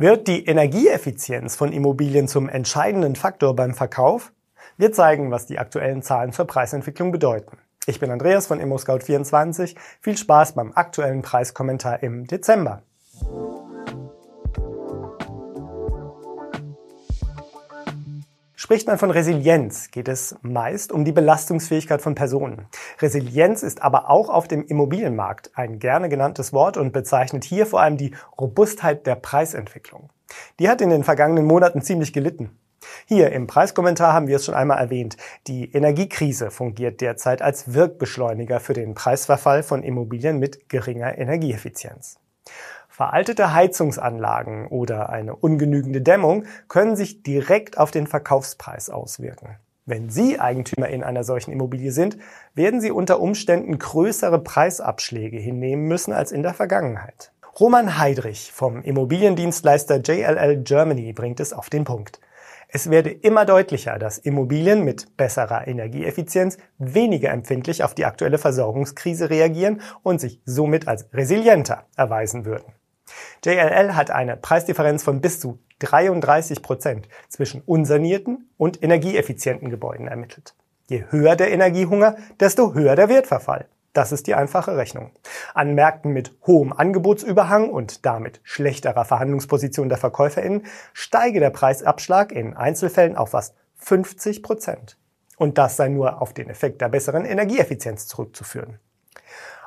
Wird die Energieeffizienz von Immobilien zum entscheidenden Faktor beim Verkauf? Wir zeigen, was die aktuellen Zahlen zur Preisentwicklung bedeuten. Ich bin Andreas von ImmoScout24. Viel Spaß beim aktuellen Preiskommentar im Dezember. Spricht man von Resilienz, geht es meist um die Belastungsfähigkeit von Personen. Resilienz ist aber auch auf dem Immobilienmarkt ein gerne genanntes Wort und bezeichnet hier vor allem die Robustheit der Preisentwicklung. Die hat in den vergangenen Monaten ziemlich gelitten. Hier im Preiskommentar haben wir es schon einmal erwähnt. Die Energiekrise fungiert derzeit als Wirkbeschleuniger für den Preisverfall von Immobilien mit geringer Energieeffizienz. Veraltete Heizungsanlagen oder eine ungenügende Dämmung können sich direkt auf den Verkaufspreis auswirken. Wenn Sie Eigentümer in einer solchen Immobilie sind, werden Sie unter Umständen größere Preisabschläge hinnehmen müssen als in der Vergangenheit. Roman Heidrich vom Immobiliendienstleister JLL Germany bringt es auf den Punkt. Es werde immer deutlicher, dass Immobilien mit besserer Energieeffizienz weniger empfindlich auf die aktuelle Versorgungskrise reagieren und sich somit als resilienter erweisen würden. JLL hat eine Preisdifferenz von bis zu 33 Prozent zwischen unsanierten und energieeffizienten Gebäuden ermittelt. Je höher der Energiehunger, desto höher der Wertverfall. Das ist die einfache Rechnung. An Märkten mit hohem Angebotsüberhang und damit schlechterer Verhandlungsposition der VerkäuferInnen steige der Preisabschlag in Einzelfällen auf fast 50 Prozent. Und das sei nur auf den Effekt der besseren Energieeffizienz zurückzuführen.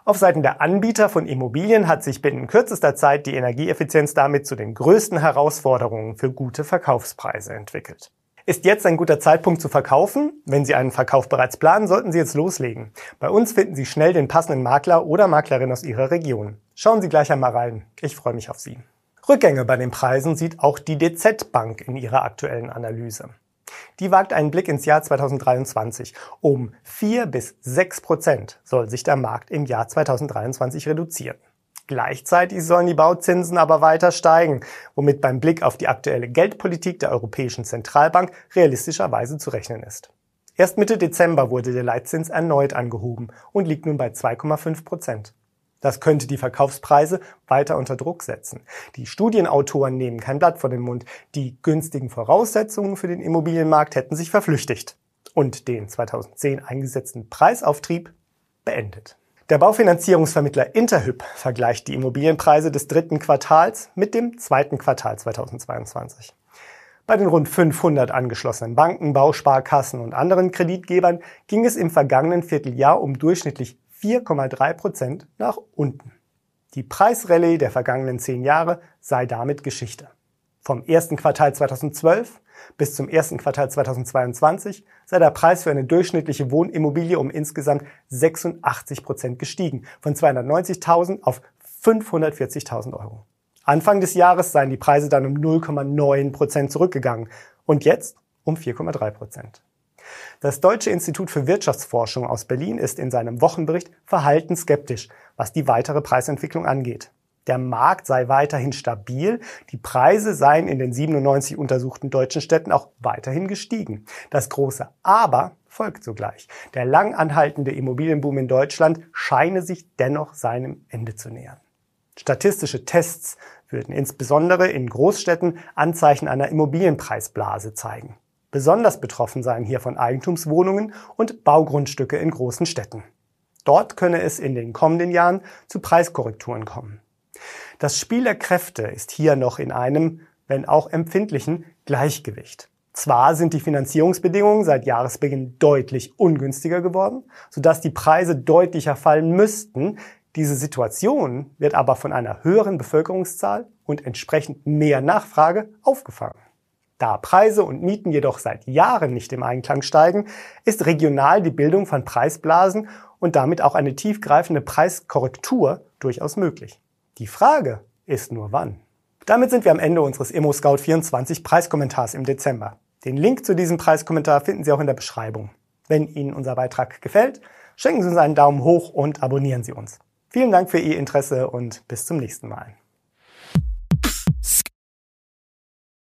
Auf Seiten der Anbieter von Immobilien hat sich binnen kürzester Zeit die Energieeffizienz damit zu den größten Herausforderungen für gute Verkaufspreise entwickelt. Ist jetzt ein guter Zeitpunkt zu verkaufen? Wenn Sie einen Verkauf bereits planen, sollten Sie jetzt loslegen. Bei uns finden Sie schnell den passenden Makler oder Maklerin aus Ihrer Region. Schauen Sie gleich einmal rein. Ich freue mich auf Sie. Rückgänge bei den Preisen sieht auch die DZ Bank in ihrer aktuellen Analyse. Die wagt einen Blick ins Jahr 2023. Um 4 bis 6 Prozent soll sich der Markt im Jahr 2023 reduzieren. Gleichzeitig sollen die Bauzinsen aber weiter steigen, womit beim Blick auf die aktuelle Geldpolitik der Europäischen Zentralbank realistischerweise zu rechnen ist. Erst Mitte Dezember wurde der Leitzins erneut angehoben und liegt nun bei 2,5 Prozent. Das könnte die Verkaufspreise weiter unter Druck setzen. Die Studienautoren nehmen kein Blatt vor den Mund. Die günstigen Voraussetzungen für den Immobilienmarkt hätten sich verflüchtigt und den 2010 eingesetzten Preisauftrieb beendet. Der Baufinanzierungsvermittler Interhyp vergleicht die Immobilienpreise des dritten Quartals mit dem zweiten Quartal 2022. Bei den rund 500 angeschlossenen Banken, Bausparkassen und anderen Kreditgebern ging es im vergangenen Vierteljahr um durchschnittlich 4,3 Prozent nach unten. Die Preisrallye der vergangenen zehn Jahre sei damit Geschichte. Vom ersten Quartal 2012 bis zum ersten Quartal 2022 sei der Preis für eine durchschnittliche Wohnimmobilie um insgesamt 86 Prozent gestiegen, von 290.000 auf 540.000 Euro. Anfang des Jahres seien die Preise dann um 0,9 Prozent zurückgegangen und jetzt um 4,3 Prozent. Das Deutsche Institut für Wirtschaftsforschung aus Berlin ist in seinem Wochenbericht verhaltensskeptisch, was die weitere Preisentwicklung angeht. Der Markt sei weiterhin stabil, die Preise seien in den 97 untersuchten deutschen Städten auch weiterhin gestiegen. Das große Aber folgt sogleich. Der lang anhaltende Immobilienboom in Deutschland scheine sich dennoch seinem Ende zu nähern. Statistische Tests würden insbesondere in Großstädten Anzeichen einer Immobilienpreisblase zeigen. Besonders betroffen seien hiervon Eigentumswohnungen und Baugrundstücke in großen Städten. Dort könne es in den kommenden Jahren zu Preiskorrekturen kommen. Das Spiel der Kräfte ist hier noch in einem, wenn auch empfindlichen, Gleichgewicht. Zwar sind die Finanzierungsbedingungen seit Jahresbeginn deutlich ungünstiger geworden, sodass die Preise deutlicher fallen müssten. Diese Situation wird aber von einer höheren Bevölkerungszahl und entsprechend mehr Nachfrage aufgefangen. Da Preise und Mieten jedoch seit Jahren nicht im Einklang steigen, ist regional die Bildung von Preisblasen und damit auch eine tiefgreifende Preiskorrektur durchaus möglich. Die Frage ist nur wann. Damit sind wir am Ende unseres ImmoScout24 Preiskommentars im Dezember. Den Link zu diesem Preiskommentar finden Sie auch in der Beschreibung. Wenn Ihnen unser Beitrag gefällt, schenken Sie uns einen Daumen hoch und abonnieren Sie uns. Vielen Dank für Ihr Interesse und bis zum nächsten Mal.